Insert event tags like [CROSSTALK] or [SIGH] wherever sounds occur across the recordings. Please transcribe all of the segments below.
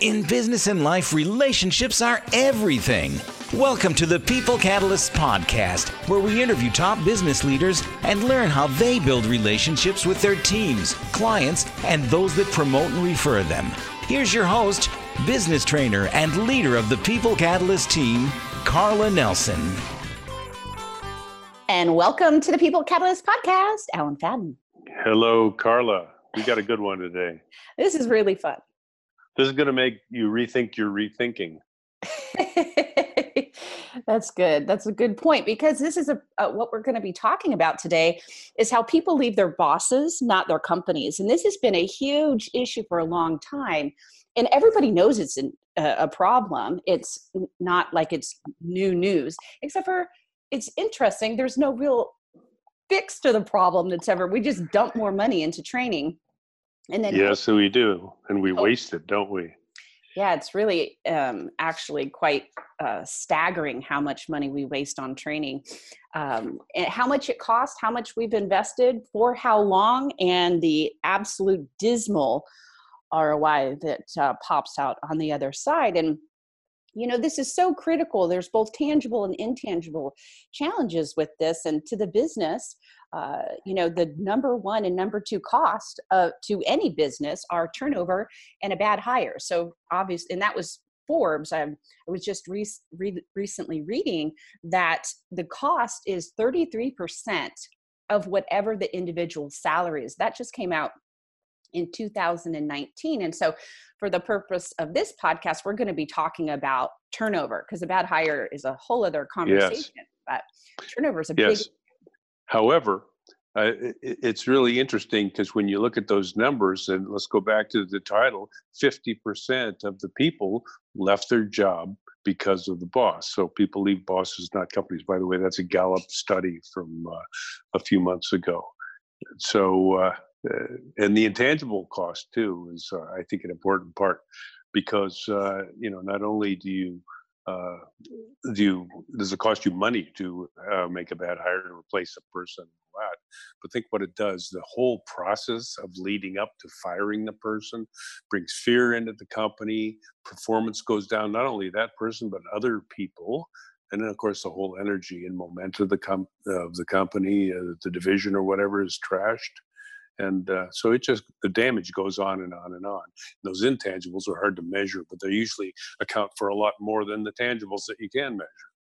In business and life, relationships are everything. Welcome to the People Catalysts podcast, where we interview top business leaders and learn how they build relationships with their teams, clients, and those that promote and refer them. Here's your host, business trainer, and leader of the People Catalyst team, Carla Nelson. And welcome to the People Catalyst podcast, Alan Fadden. Hello, Carla. We got a good one today. This is really fun. This is going to make you rethink your rethinking. [LAUGHS] That's good. That's a good point because this is a, uh, what we're going to be talking about today is how people leave their bosses, not their companies. And this has been a huge issue for a long time. And everybody knows it's an, uh, a problem. It's not like it's new news, except for it's interesting. There's no real fix to the problem that's ever, we just dump more money into training and then yes, we do, and we oh, waste it, don't we? Yeah, it's really um, actually quite uh, staggering how much money we waste on training, um, and how much it costs, how much we've invested, for how long, and the absolute dismal ROI that uh, pops out on the other side. And you know this is so critical. There's both tangible and intangible challenges with this and to the business uh, you know the number one and number two cost uh, to any business are turnover and a bad hire. So obvious and that was forbes i, I was just re- re- recently reading that the cost is 33% of whatever the individual salary is. That just came out in 2019 and so for the purpose of this podcast we're going to be talking about turnover because a bad hire is a whole other conversation yes. but turnover is a yes. big However, uh, it, it's really interesting because when you look at those numbers, and let's go back to the title 50% of the people left their job because of the boss. So people leave bosses, not companies. By the way, that's a Gallup study from uh, a few months ago. So, uh, uh and the intangible cost too is, uh, I think, an important part because uh, you know not only do you uh, do you, does it cost you money to uh, make a bad hire to replace a person that but think what it does the whole process of leading up to firing the person brings fear into the company performance goes down not only that person but other people and then of course the whole energy and momentum of the, com- of the company uh, the division or whatever is trashed and uh, so it just the damage goes on and on and on. Those intangibles are hard to measure but they usually account for a lot more than the tangibles that you can measure.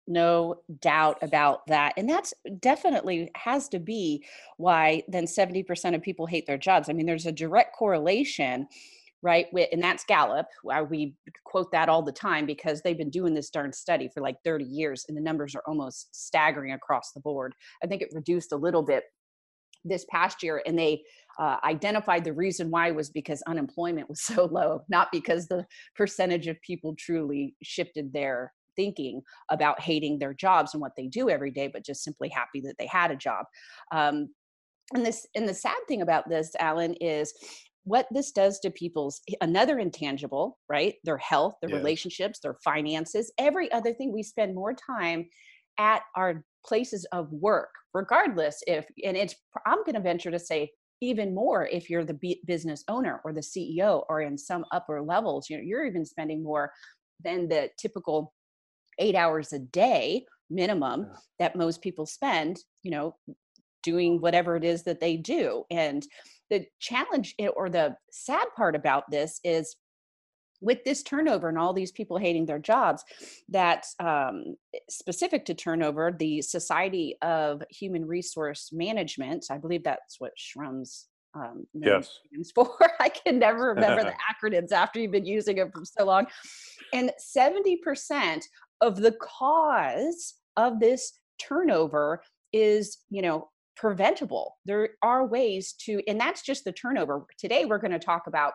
No doubt about that and that's definitely has to be why then 70% of people hate their jobs. I mean there's a direct correlation right with, and that's gallup we quote that all the time because they've been doing this darn study for like 30 years and the numbers are almost staggering across the board. I think it reduced a little bit this past year and they uh, identified the reason why was because unemployment was [LAUGHS] so low not because the percentage of people truly shifted their thinking about hating their jobs and what they do every day but just simply happy that they had a job. Um, and this and the sad thing about this alan is what this does to people's another intangible right? Their health their relationships their finances every other thing we spend more time at our places of work regardless if and it's i'm going to venture to say even more if you're the business owner or the ceo or in some upper levels you know, you're even spending more than the typical eight hours a day minimum yeah. that most people spend you know doing whatever it is that they do and the challenge eh, or the sad part about this is with this turnover and all these people hating their jobs that um, specific to turnover the society of human resource management i believe that's what SHRM's um, yes. [LAUGHS] for i can never remember the [LAUGHS] acronyms after you've been using them for so long and 70% of the cause of this turnover is you know preventable there are ways to and that's just the turnover today we're going to talk about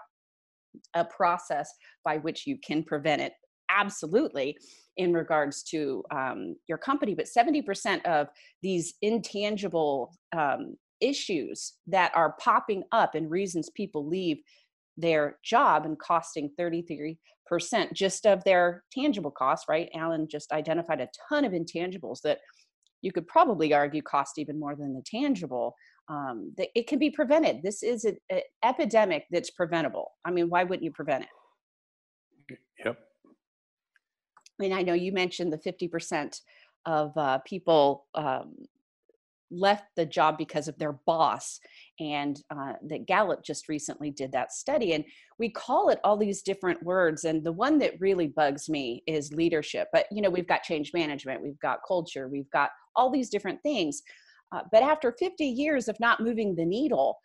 a process by which you can prevent it absolutely in regards to um, your company but 70% of these intangible um, issues that are popping up and reasons people leave their job and costing 33% just of their tangible costs right? Alan just identified a ton of intangibles that you could probably argue cost even more than the tangible um, that it can be prevented. This is an epidemic that's preventable. I mean, why wouldn't you prevent it? Yep. And I know you mentioned the 50% of uh, people um, left the job because of their boss and uh, that gallup just recently did that study and we call it all these different words and the one that really bugs me is leadership but you know we've got change management we've got culture we've got all these different things uh, but after 50 years of not moving the needle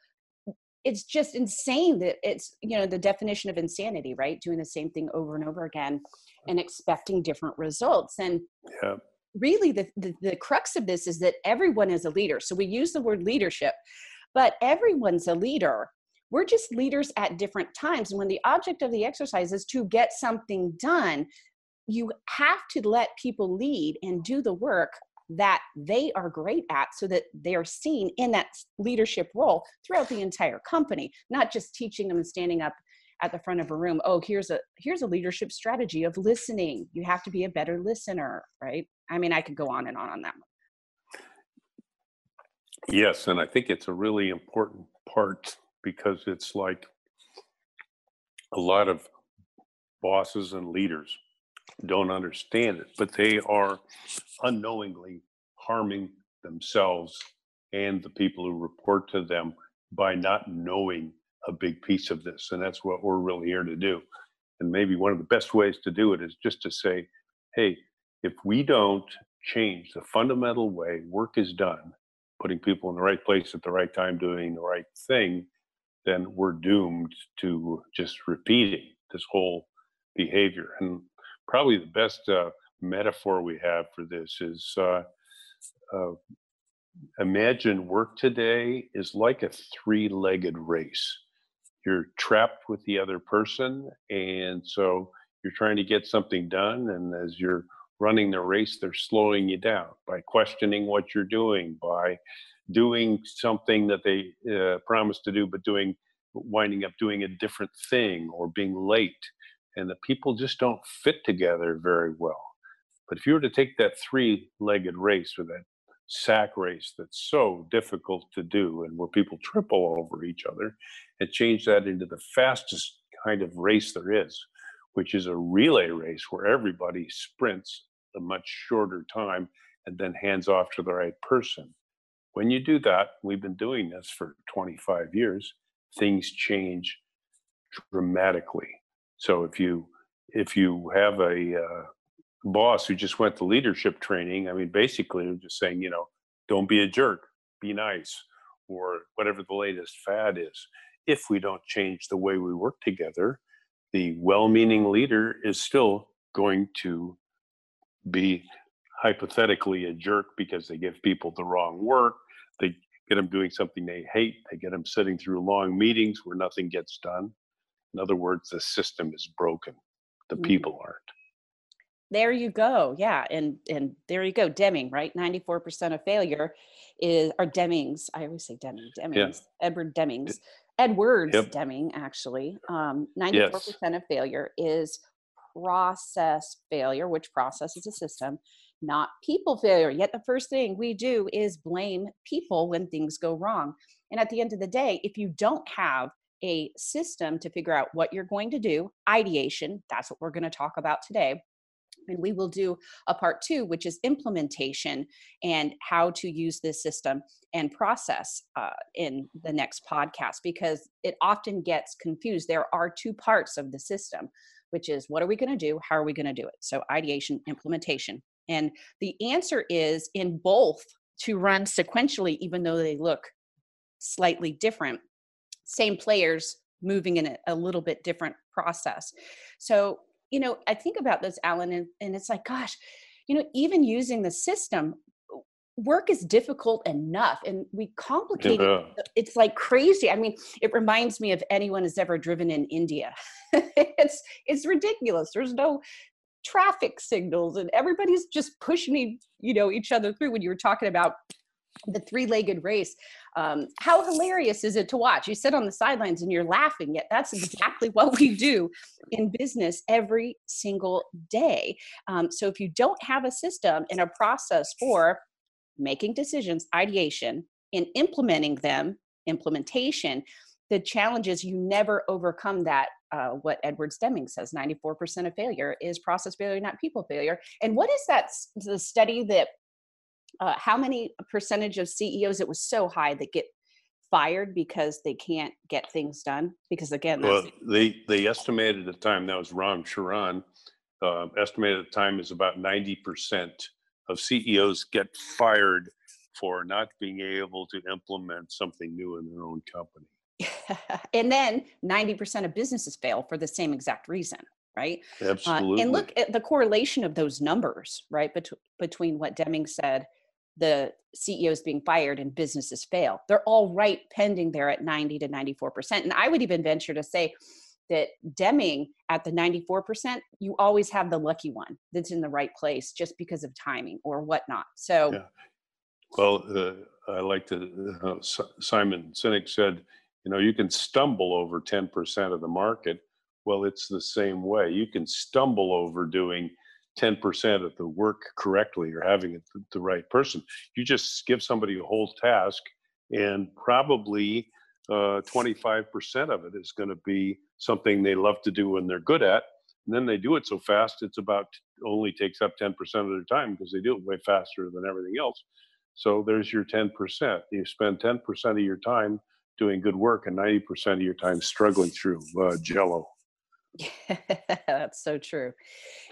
it's just insane that it's you know the definition of insanity right? Doing the same thing over and over again and expecting different results. And yeah. really the, the, the crux of this is that everyone is a leader. So we use the word leadership but everyone's a leader. We're just leaders at different times. And when the object of the exercise is to get something done you have to let people lead and do the work that they are great at so that they are seen in that leadership role throughout the entire company not just teaching them and standing up at the front of a room oh here's a here's a leadership strategy of listening. You have to be a better listener right? I mean i could go on and on on that one. Yes and i think it's a really important part because it's like a lot of bosses and leaders don't understand it but they are unknowingly harming themselves and the people who report to them by not knowing a big piece of this. And that's what we're really here to do. And maybe one of the best ways to do it is just to say, hey, if we don't change the fundamental way work is done, putting people in the right place at the right time, doing the right thing, then we're doomed to just repeating this whole behavior. And probably the best uh, metaphor we have for this is uh, uh, imagine work today is like a three legged race. You're trapped with the other person and so you're trying to get something done and as you're running the race they're slowing you down by questioning what you're doing by doing something that they uh, promised to do but doing winding up doing a different thing or being late and the people just don't fit together very well but if you were to take that three-legged race or that sack race that's so difficult to do and where people triple over each other and change that into the fastest kind of race there is, which is a relay race where everybody sprints a much shorter time and then hands off to the right person. When you do that, we've been doing this for 25 years, things change dramatically. So if you if you have a uh, boss who just went to leadership training, I mean, basically, I'm just saying, you know, don't be a jerk, be nice, or whatever the latest fad is. If we don't change the way we work together, the well meaning leader is still going to be hypothetically a jerk because they give people the wrong work. They get them doing something they hate. They get them sitting through long meetings where nothing gets done. In other words, the system is broken. The mm-hmm. people aren't there you go yeah and and there you go deming right 94% of failure is or demings i always say deming demings yeah. edward demings edwards yep. deming actually um 94% yes. of failure is process failure which process is a system not people failure yet the first thing we do is blame people when things go wrong and at the end of the day if you don't have a system to figure out what you're going to do ideation that's what we're going to talk about today and we will do a part two, which is implementation and how to use this system and process uh, in the next podcast because it often gets confused. There are two parts of the system, which is what are we going to do? How are we going to do it? So, ideation, implementation. And the answer is in both to run sequentially, even though they look slightly different. Same players moving in a, a little bit different process. So you know, I think about this, Alan, and, and it's like, gosh, you know, even using the system, work is difficult enough and we complicate yeah. it. Uh, it's like crazy. I mean, it reminds me of anyone who's ever driven in India. [LAUGHS] it's it's ridiculous. There's no traffic signals and everybody's just pushing you know each other through when you were talking about the three-legged race um, how hilarious is it to watch? You sit on the sidelines and you're laughing yet that's exactly what we do in business every single day. Um, so if you don't have a system and a process for making decisions ideation and implementing them implementation the challenge is you never overcome that uh, what edward deming says 94% of failure is process failure not people failure. And what is that the study that uh, how many percentage of ceos it was so high that get fired because they can't get things done? Because again well they they estimated at the time that was ram charan uh, estimated at the time is about 90% of ceos get fired for not being able to implement something new in their own company. [LAUGHS] And then 90% of businesses fail for the same exact reason right? Absolutely uh, and look at the correlation of those numbers right Bet- between what deming said the ceos being fired and businesses fail. They're all right pending there at 90 to 94% and i would even venture to say that deming at the 94% you always have the lucky one that's in the right place just because of timing or whatnot. So yeah. well uh, i like to uh, simon sinek said you know you can stumble over 10% of the market. Well it's the same way. You can stumble over doing 10% of the work correctly or having it the right person. You just give somebody a whole task and probably uh, 25% of it is going to be something they love to do and they're good at. And then they do it so fast it's about only takes up 10% of their time because they do it way faster than everything else. So there's your 10% you spend 10% of your time doing good work and 90% of your time struggling through uh, jello [LAUGHS] that's so true.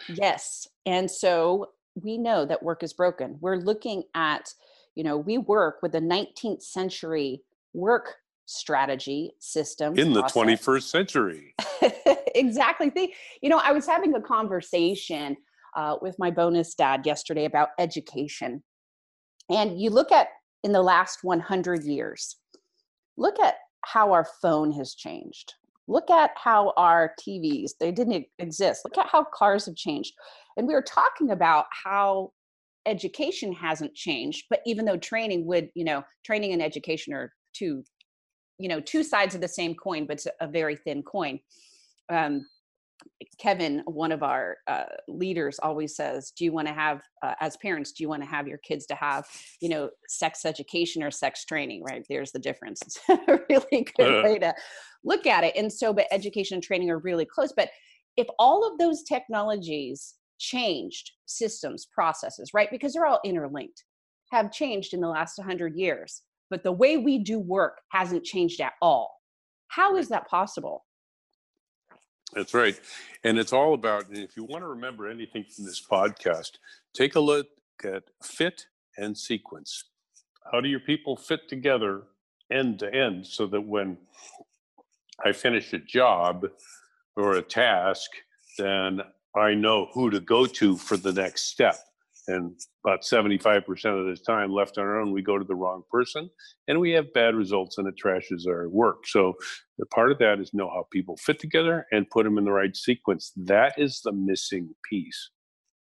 Yes and so we know that work is broken. We're looking at you know we work with the 19th century work strategy system in the process. 21st century. [LAUGHS] Exactly. The, you know i was having a conversation uh, with my bonus dad yesterday about education. And you look at in the last 100 years look at how our phone has changed look at how our tvs they didn't exist. Look at how cars have changed. And we were talking about how education hasn't changed but even though training would you know training and education are two you know two sides of the same coin but it's a very thin coin. Um, Kevin, one of our uh, leaders, always says, "Do you want to have, uh, as parents, do you want to have your kids to have, you know, sex education or sex training? Right? There's the difference. It's [LAUGHS] a really good way to look at it. And so, but education and training are really close. But if all of those technologies changed systems, processes, right? Because they're all interlinked, have changed in the last 100 years, but the way we do work hasn't changed at all. How is that possible? That's right. And it's all about, and if you want to remember anything from this podcast, take a look at fit and sequence. How do your people fit together end to end so that when I finish a job or a task, then I know who to go to for the next step and about 75% of the time left on our own we go to the wrong person and we have bad results and it trashes our work so the part of that is know how people fit together and put them in the right sequence that is the missing piece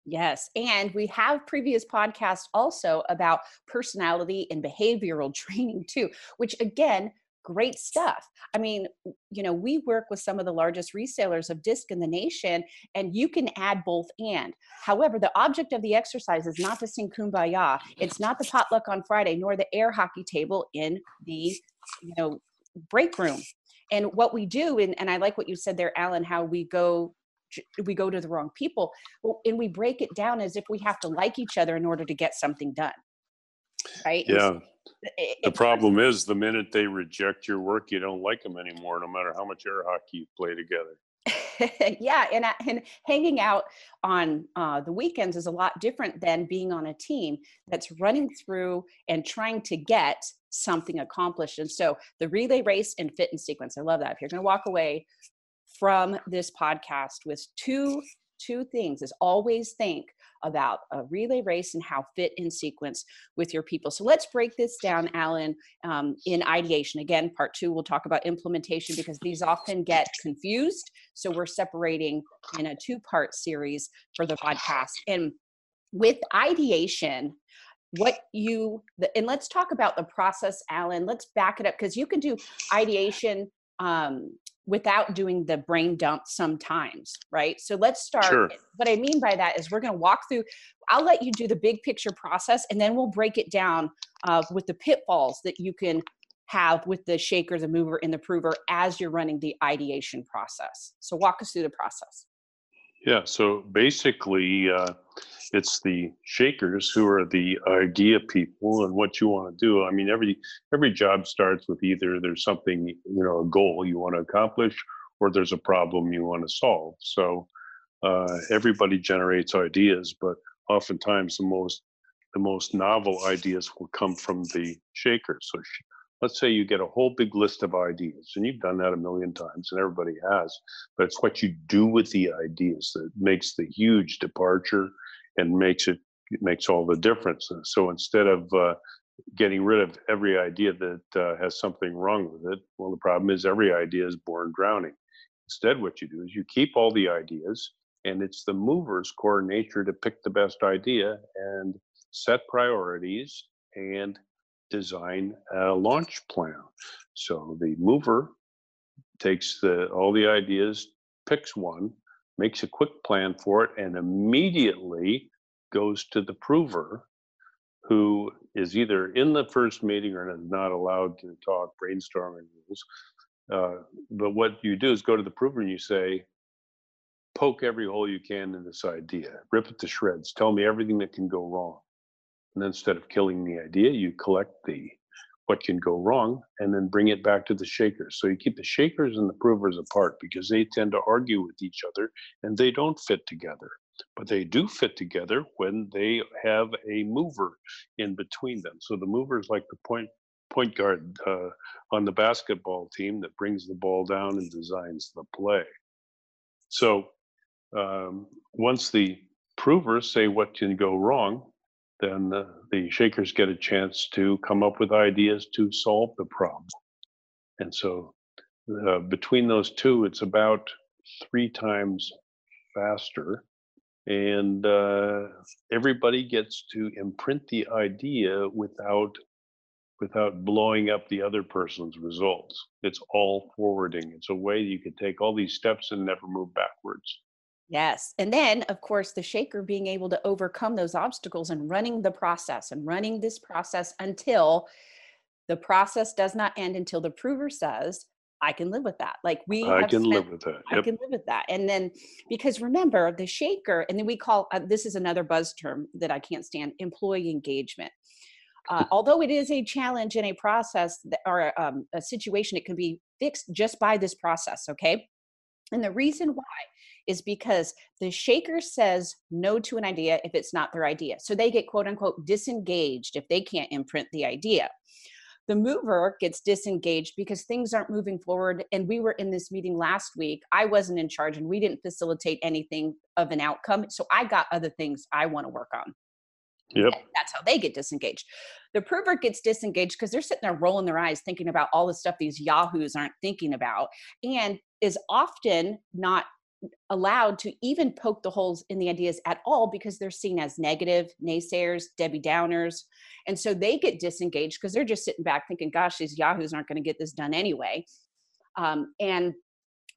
Yes. And we have previous podcasts also about personality and behavioral [LAUGHS] training too, which again great stuff. I mean, you know, we work with some of the largest resellers of disc in the nation, and you can add both and. However, the object of the exercise is not to sing kumbaya. It's not the potluck on Friday, nor the air hockey table in the, you know, break room. And what we do, and, and I like what you said there, Alan, how we go we go to the wrong people and we break it down as if we have to like each other in order to get something done right yeah the problem is the minute they reject your work, you don't like them anymore, no matter how much air hockey you play together. [LAUGHS] yeah, and and hanging out on uh, the weekends is a lot different than being on a team that's running through and trying to get something accomplished. And so the relay race and fit and sequence, I love that. If you're going to walk away from this podcast with two two things, is always think about a relay race and how fit in sequence with your people. So let's break this down, Alan, um, in ideation. Again, part two, we'll talk about implementation because these often get confused. So we're separating in a two part series for the podcast. And with ideation, what you and let's talk about the process alan let's back it up because you can do ideation um, without doing the brain dump sometimes, right? So let's start. Sure. What I mean by that is we're going to walk through, I'll let you do the big picture process and then we'll break it down uh, with the pitfalls that you can have with the shaker, the mover, and the prover as you're running the ideation process. So walk us through the process. Yeah, so basically, uh, it's the shakers who are the idea people and what you want to do. I mean, every every job starts with either there's something you know a goal you want to accomplish, or there's a problem you want to solve. So uh, everybody generates ideas, but oftentimes the most the most novel ideas will come from the shakers. So sh- let's say you get a whole big list of ideas, and you've done that a million times, and everybody has. But it's what you do with the ideas that makes the huge departure and makes it, it makes all the difference. So instead of uh, getting rid of every idea that uh, has something wrong with it, well, the problem is every idea is born drowning. Instead, what you do is you keep all the ideas, and it's the mover's core nature to pick the best idea and set priorities and design a launch plan. So the mover takes the all the ideas, picks one, makes a quick plan for it, and immediately goes to the prover, who is either in the first meeting or not allowed to talk brainstorming rules. Uh, but what you do is go to the prover and you say, poke every hole you can in this idea, rip it to shreds, tell me everything that can go wrong. And instead of killing the idea, you collect the what can go wrong and then bring it back to the shakers. So you keep the shakers and the provers apart because they tend to argue with each other and they don't fit together. But they do fit together when they have a mover in between them. So the mover is like the point point guard uh, on the basketball team that brings the ball down and designs the play. So um, once the provers say what can go wrong, then the, the shakers get a chance to come up with ideas to solve the problem. And so uh, between those two, it's about three times faster. And uh, everybody gets to imprint the idea without without blowing up the other person's results. It's all forwarding. It's a way you could take all these steps and never move backwards. Yes. And then, of course, the shaker being able to overcome those obstacles and running the process and running this process until the process does not end until the prover says, I can live with that. Like we I can spent, live with that. Yep. I can live with that. And then because remember the shaker, and then we call uh, this is another buzz term that I can't stand employee engagement. Uh, [LAUGHS] although it is a challenge in a process that, or um, a situation, it can be fixed just by this process. Okay. And the reason why is because the shaker says no to an idea if it's not their idea. So they get quote unquote disengaged if they can't imprint the idea. The mover gets disengaged because things aren't moving forward. And we were in this meeting last week. I wasn't in charge and we didn't facilitate anything of an outcome. So I got other things I want to work on. Yep. that's how they get disengaged. The prover gets disengaged because they're sitting there rolling their eyes thinking about all the stuff these yahoos aren't thinking about and is often not allowed to even poke the holes in the ideas at all because they're seen as negative naysayers debbie downers and so they get disengaged because they're just sitting back thinking gosh these yahoos aren't going to get this done anyway um, and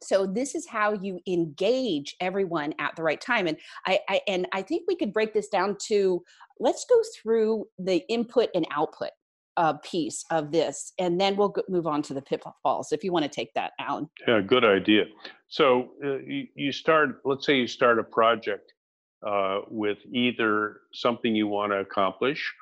so this is how you engage everyone at the right time and I, I and i think we could break this down to let's go through the input and output uh, piece of this, and then we'll go, move on to the pitfalls. If you want to take that, Alan. Yeah, good idea. So uh, you, you, start. Let's say you start a project uh, with either something you want to accomplish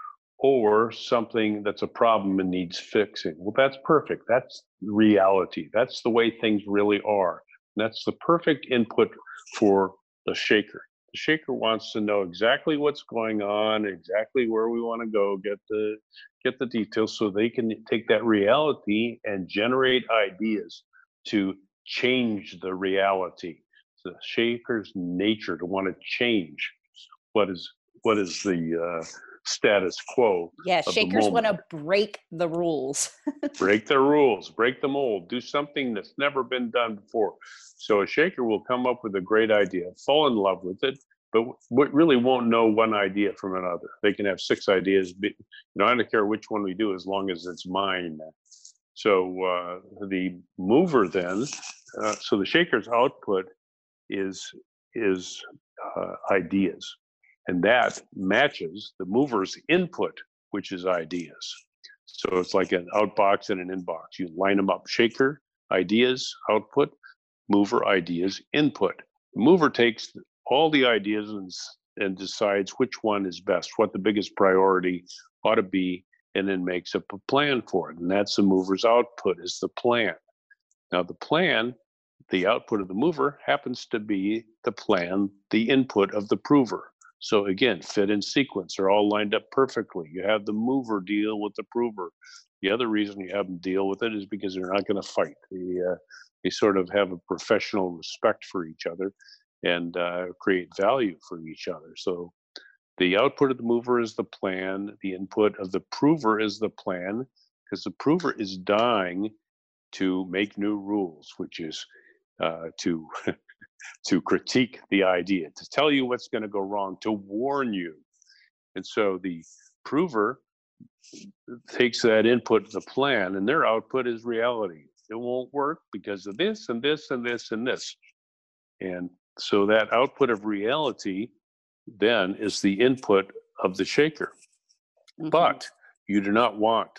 or something that's a problem and needs fixing. Well, that's perfect. That's reality. That's the way things really are. And that's the perfect input for the shaker. The shaker wants to know exactly what's going on, exactly where we want to go, get the get the details so they can take that reality and generate ideas to change the reality. It's the shaker's nature to want to change what is what is the uh, status quo. Yeah, shakers want to break the rules. [LAUGHS] break the rules, break the mold, do something that's never been done before. So a shaker will come up with a great idea, fall in love with it, but really won't know one idea from another. They can have six ideas. you know, I don't care which one we do as long as it's mine. So uh, the mover then, uh, so the shaker's output is is uh, ideas, and that matches the mover's input, which is ideas. So it's like an outbox and an inbox. You line them up shaker, ideas, output, mover, ideas, input. The mover takes all the ideas and, and decides which one is best, what the biggest priority ought to be, and then makes up a plan for it. And that's the mover's output, is the plan. Now, the plan, the output of the mover, happens to be the plan, the input of the prover. So again, fit and sequence are all lined up perfectly. You have the mover deal with the prover. The other reason you have them deal with it is because they're not going to fight. They, uh, they sort of have a professional respect for each other and uh, create value for each other. So the output of the mover is the plan. The input of the prover is the plan because the prover is dying to make new rules, which is uh, to [LAUGHS] to critique the idea, to tell you what's going to go wrong, to warn you. And so the prover takes that input, the plan, and their output is reality. It won't work because of this and this and this and this. And so that output of reality then is the input of the shaker. Mm-hmm. But you do not want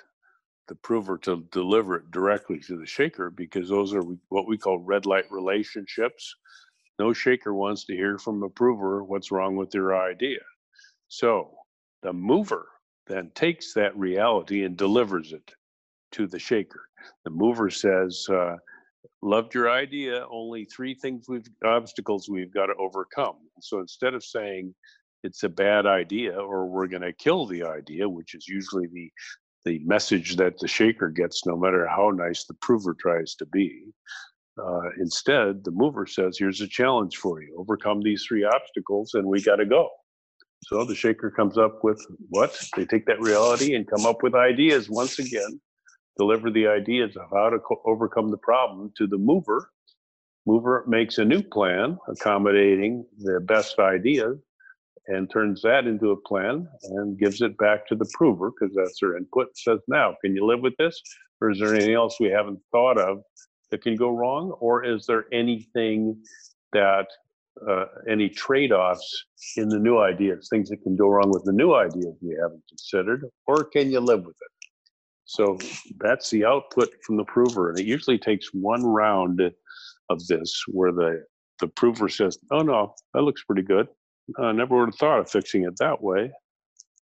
the prover to deliver it directly to the shaker because those are what we call red light relationships. No shaker wants to hear from a prover what's wrong with their idea. So the mover then takes that reality and delivers it to the shaker. The mover says, uh, loved your idea only three things we've obstacles we've got to overcome so instead of saying it's a bad idea or we're going to kill the idea which is usually the the message that the shaker gets no matter how nice the prover tries to be uh, instead the mover says here's a challenge for you. Overcome these three obstacles and we got to go. So the shaker comes up with what? They take that reality and come up with ideas once again deliver the ideas of how to co- overcome the problem to the mover. Mover makes a new plan accommodating the best idea and turns that into a plan and gives it back to the prover because that's their input. Says, now, can you live with this? Or is there anything else we haven't thought of that can go wrong? Or is there anything that, uh, any trade offs in the new ideas, things that can go wrong with the new ideas we haven't considered? Or can you live with it? So that's the output from the prover. And it usually takes one round of this where the, the prover says, oh no, that looks pretty good. I never would have thought of fixing it that way.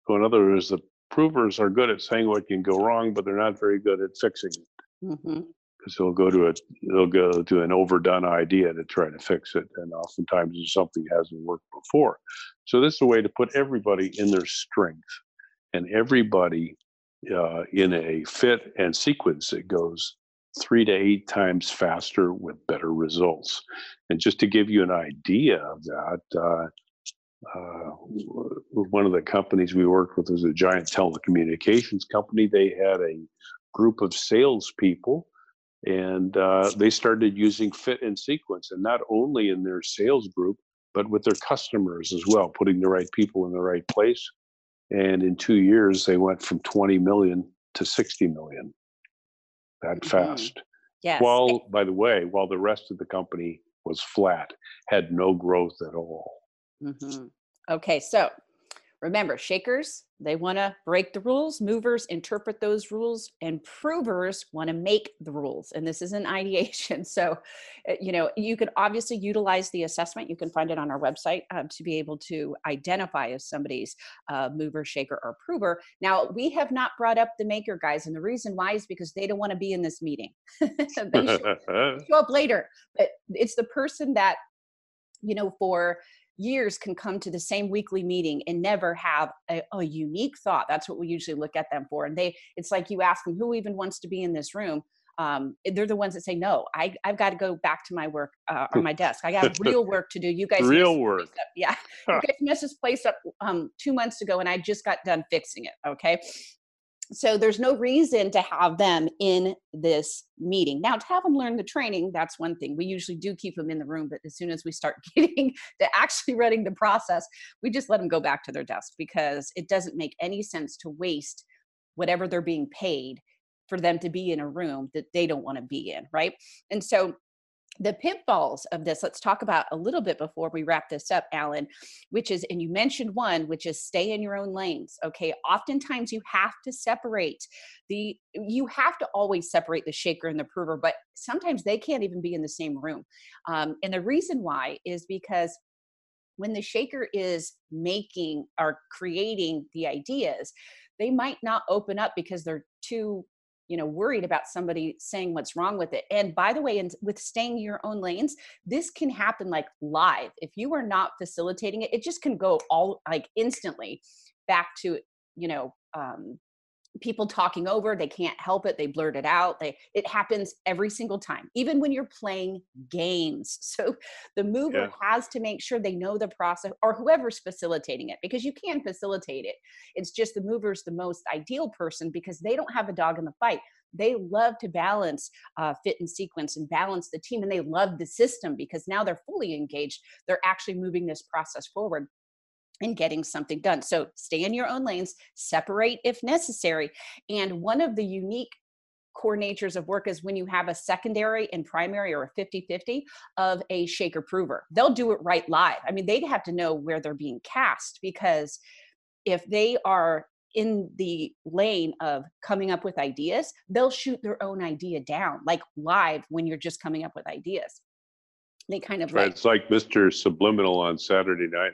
So in other words, the provers are good at saying what can go wrong, but they're not very good at fixing it. Mm-hmm because they'll go to a they'll go to an overdone idea to try to fix it and oftentimes it's something hasn't worked before so this is a way to put everybody in their strength and everybody uh, in a fit and sequence, that goes three to eight times faster with better results. And just to give you an idea of that, uh, uh, one of the companies we worked with was a giant telecommunications company. They had a group of salespeople and uh, they started using fit and sequence and not only in their sales group but with their customers as well putting the right people in the right place and in two years they went from 20 million to 60 million that mm-hmm. fast yes. while by the way while the rest of the company was flat had no growth at all mm-hmm. okay so Remember, shakers, they want to break the rules, movers interpret those rules, and provers want to make the rules. And this is an [LAUGHS] ideation. So, eh, you know, you can obviously utilize the assessment. You can find it on our website um, to be able to identify if somebody's uh, mover, shaker, or prover. Now, we have not brought up the maker guys. And the reason why is because they don't want to be in this meeting. [LAUGHS] they show, [LAUGHS] show up later. But it's the person that, you know, for years can come to the same weekly meeting and never have a, a, unique thought. That's what we usually look at them for and they it's like you ask them who even wants to be in this room? Um, they're the ones that say no I, i've got to go back to my work uh, or my desk. I got real work to do. You [LAUGHS] guys real work. yeah. You guys messed this place up um, two months ago and i just got done fixing it okay so there's no reason to have them in this meeting. Now to have them learn the training that's one thing. We usually do keep them in the room but as soon as we start [LAUGHS] getting to actually running the process we just let them go back to their desk because it doesn't make any sense to waste whatever they're being paid for them to be in a room that they don't want to be in right? And so the pitfalls of this let's talk about a little bit before we wrap this up alan which is and you mentioned one which is stay in your own lanes okay? Oftentimes you have to separate the you have to always separate the shaker and the prover but sometimes they can't even be in the same room um, and the reason why is because when the shaker is making or creating the ideas they might not open up because they're too you know worried about somebody saying what's wrong with it. And by the way and with staying your own lanes this can happen like live. If you are not facilitating it it just can go all like instantly back to you know um, people talking over they can't help it they blurt it out they it happens every single time even when you're playing games. [LAUGHS] So the mover yeah. has to make sure they know the process or whoever's facilitating it because you can facilitate it. It's just the mover's the most ideal person because they don't have a dog in the fight. They love to balance uh, fit and sequence and balance the team and they love the system because now they're fully engaged. They're actually moving this process forward and getting something done. So stay in your own lanes, separate if necessary. And one of the unique core natures of work is when you have a secondary and primary or a 50 50 of a shaker prover. They'll do it right live. I mean, they'd have to know where they're being cast because if they are in the lane of coming up with ideas, they'll shoot their own idea down, like live when you're just coming up with ideas. They kind of right. like, it's like Mr. Subliminal on Saturday night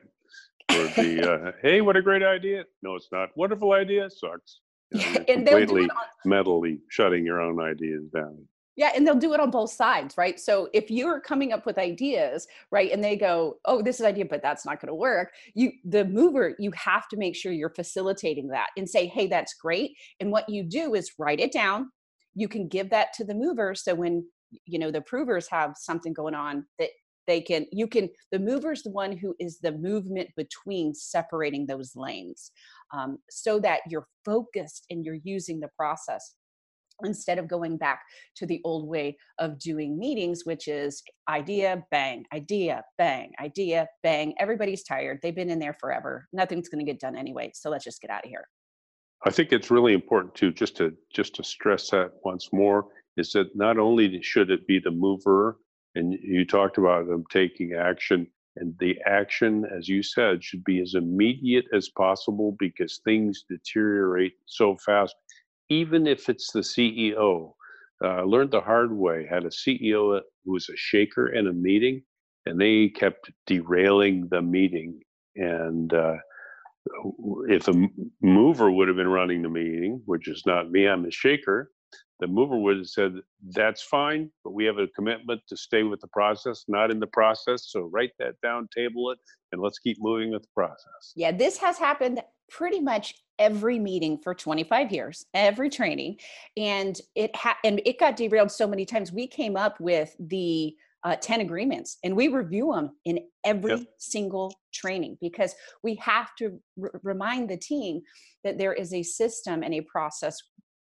or the uh, hey, what a great idea. No, it's not. Wonderful idea sucks. You know, and completely on- mentally shutting your own ideas down. Yeah, and they'll do it on both sides, right? So if you're coming up with ideas, right, and they go, "Oh, this is idea, but that's not going to work," you, the mover, you have to make sure you're facilitating that and say, "Hey, that's great." And what you do is write it down. You can give that to the mover, so when you know the provers have something going on that they can you can the mover is the one who is the movement between separating those lanes um, so that you're focused and you're using the process instead of going back to the old way of doing meetings which is idea bang idea bang idea bang. Everybody's tired. They've been in there forever. Nothing's going to get done anyway so let's just get out of here. I think it's really important to just to just to stress that once more is that not only should it be the mover and you talked about them taking action and the action as you said should be as immediate as possible because things deteriorate so fast even if it's the ceo uh, i learned the hard way had a ceo who was a shaker in a meeting and they kept derailing the meeting and uh, if a mover would have been running the meeting which is not me i'm a shaker the mover would have said, that's fine, but we have a commitment to stay with the process, not in the process. So write that down, table it, and let's keep moving with the process. Yeah, this has happened pretty much every meeting for 25 years, every training. And it ha- and it got derailed so many times. We came up with the uh, 10 agreements and we review them in every yep. single training because we have to r- remind the team that there is a system and a process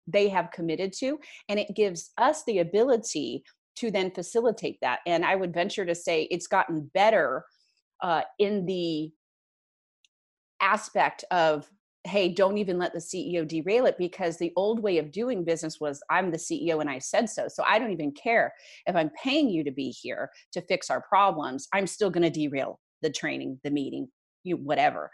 they have committed to and it gives us the ability to then facilitate that. And i would venture to say it's gotten better uh, in the aspect of hey don't even let the ceo derail it because the old way of doing business was i'm the ceo and i said so so i don't even care if i'm paying you to be here to fix our problems i'm still going to derail the training the meeting you whatever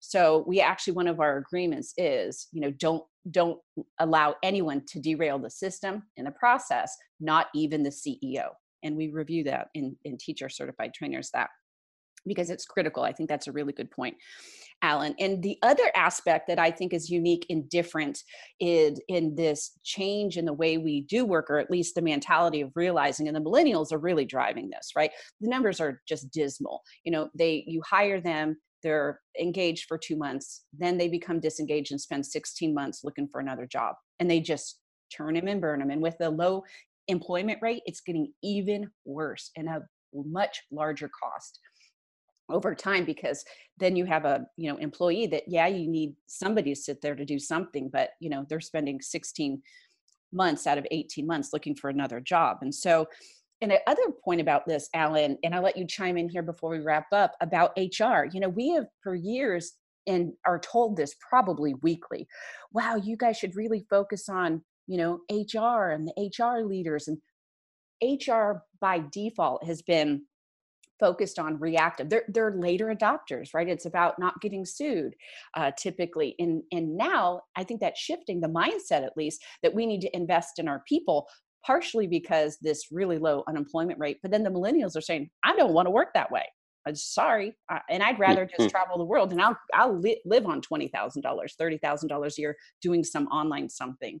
so we actually one of our agreements is you know don't don't allow anyone to derail the system in the process not even the ceo and we review that in in teacher certified trainers that because it's critical. I think that's a really good point alan. And the other aspect that i think is unique and different in in this change in the way we do work or at least the mentality of realizing and the millennials are really driving this right? The numbers are just dismal. You know they you hire them they're engaged for two months then they become disengaged and spend 16 months looking for another job and they just turn them and burn them and with the low employment rate it's getting even worse and a much larger cost over time because then you have a you know employee that yeah you need somebody to sit there to do something but you know they're spending 16 months out of 18 months looking for another job and so and the other point about this, Alan, and I'll let you chime in here before we wrap up about HR. You know, we have for years and are told this probably weekly. Wow, you guys should really focus on, you know, HR and the HR leaders. And hr by default has been focused on reactive they're, they're later adopters right it's about not getting sued uh, typically and and now i think that's shifting the mindset at least that we need to invest in our people partially because this really low unemployment rate but then the millennials are saying i don't want to work that way I'm sorry, and I'd rather just travel the world, and I'll I'll li- live on twenty thousand dollars, thirty thousand dollars a year doing some online something,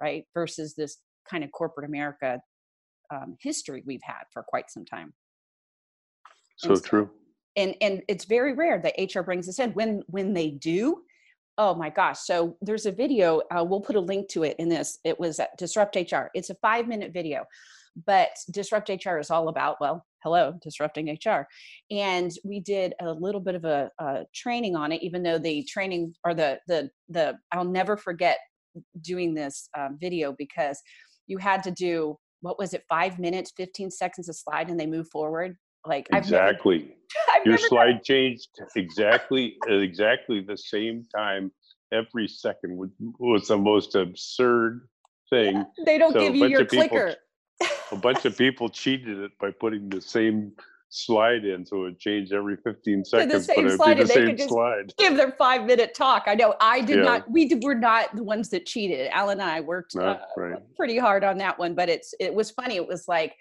right? Versus this kind of corporate America um, history we've had for quite some time. So, so true. And and it's very rare that HR brings us in. When when they do, oh my gosh! So there's a video. Uh, we'll put a link to it in this. It was at Disrupt HR. It's a five minute video, but Disrupt HR is all about well, hello, disrupting HR, and we did a little bit of a, a training on it. Even though the training or the the the I'll never forget doing this um, video because you had to do what was it five minutes 15 seconds a slide and they move forward like exactly. I've never, [LAUGHS] I've Your slide done. changed exactly exactly the same time every second was, was the most absurd thing. Yeah, [LAUGHS] they don't so give you your clicker. People, a bunch of people cheated it by putting the same slide in, so it changed every 15 seconds, the but it'd be the same slide. Give their five minute talk. I know I did yeah. not. We did, were not the ones that cheated. Alan and I worked uh, right. pretty hard on that one, but it's it was funny. It was like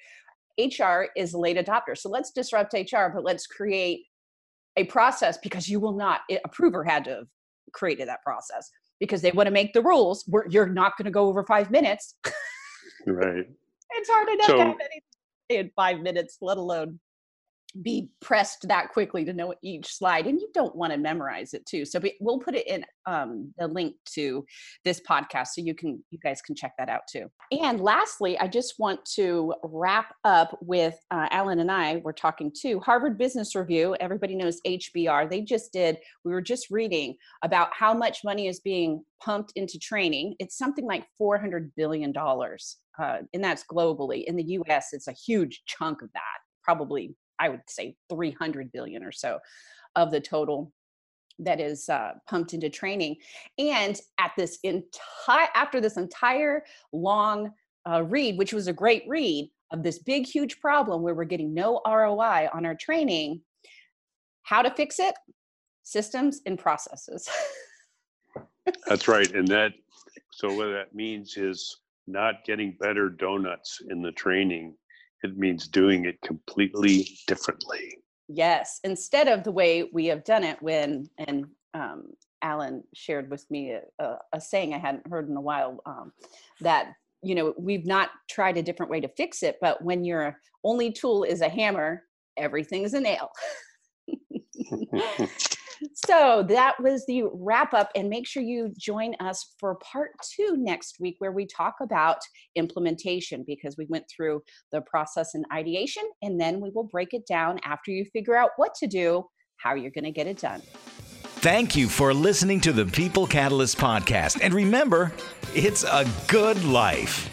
HR is a late adopter. So let's disrupt HR, but let's create a process because you will not, eh, approver had to have created that process because they want to make the rules where you're not going to go over five minutes. right. [LAUGHS] It's hard enough so, to have anything in five minutes, let alone be pressed that quickly to know each slide and you don't want to memorize it too so we'll put it in um, the link to this podcast so you can you guys can check that out too. And lastly i just want to wrap up with uh, alan and i we're talking to harvard business review everybody knows hbr they just did we were just reading about how much money is being pumped into training it's something like 400 billion dollars uh, and that's globally in the us it's a huge chunk of that probably I would say 300 billion or so of the total that is uh, pumped into training. And at this entire after this entire long uh, read, which was a great read of this big huge problem where we're getting no ROI on our training, how to fix it? Systems and processes. That's right, and that so what that means is not getting better donuts in the training it means doing it completely differently. Yes, instead of the way we have done it when, and um, Alan shared with me a, a, a, saying I hadn't heard in a while um, that, you know, we've not tried a different way to fix it, but when your only tool is a hammer, everything's a nail. [LAUGHS] [LAUGHS] so that was the wrap up and make sure you join us for part two next week where we talk about implementation because we went through the process and ideation and then we will break it down after you figure out what to do how you're going to get it done. Thank you for listening to the people catalyst podcast and remember it's a good life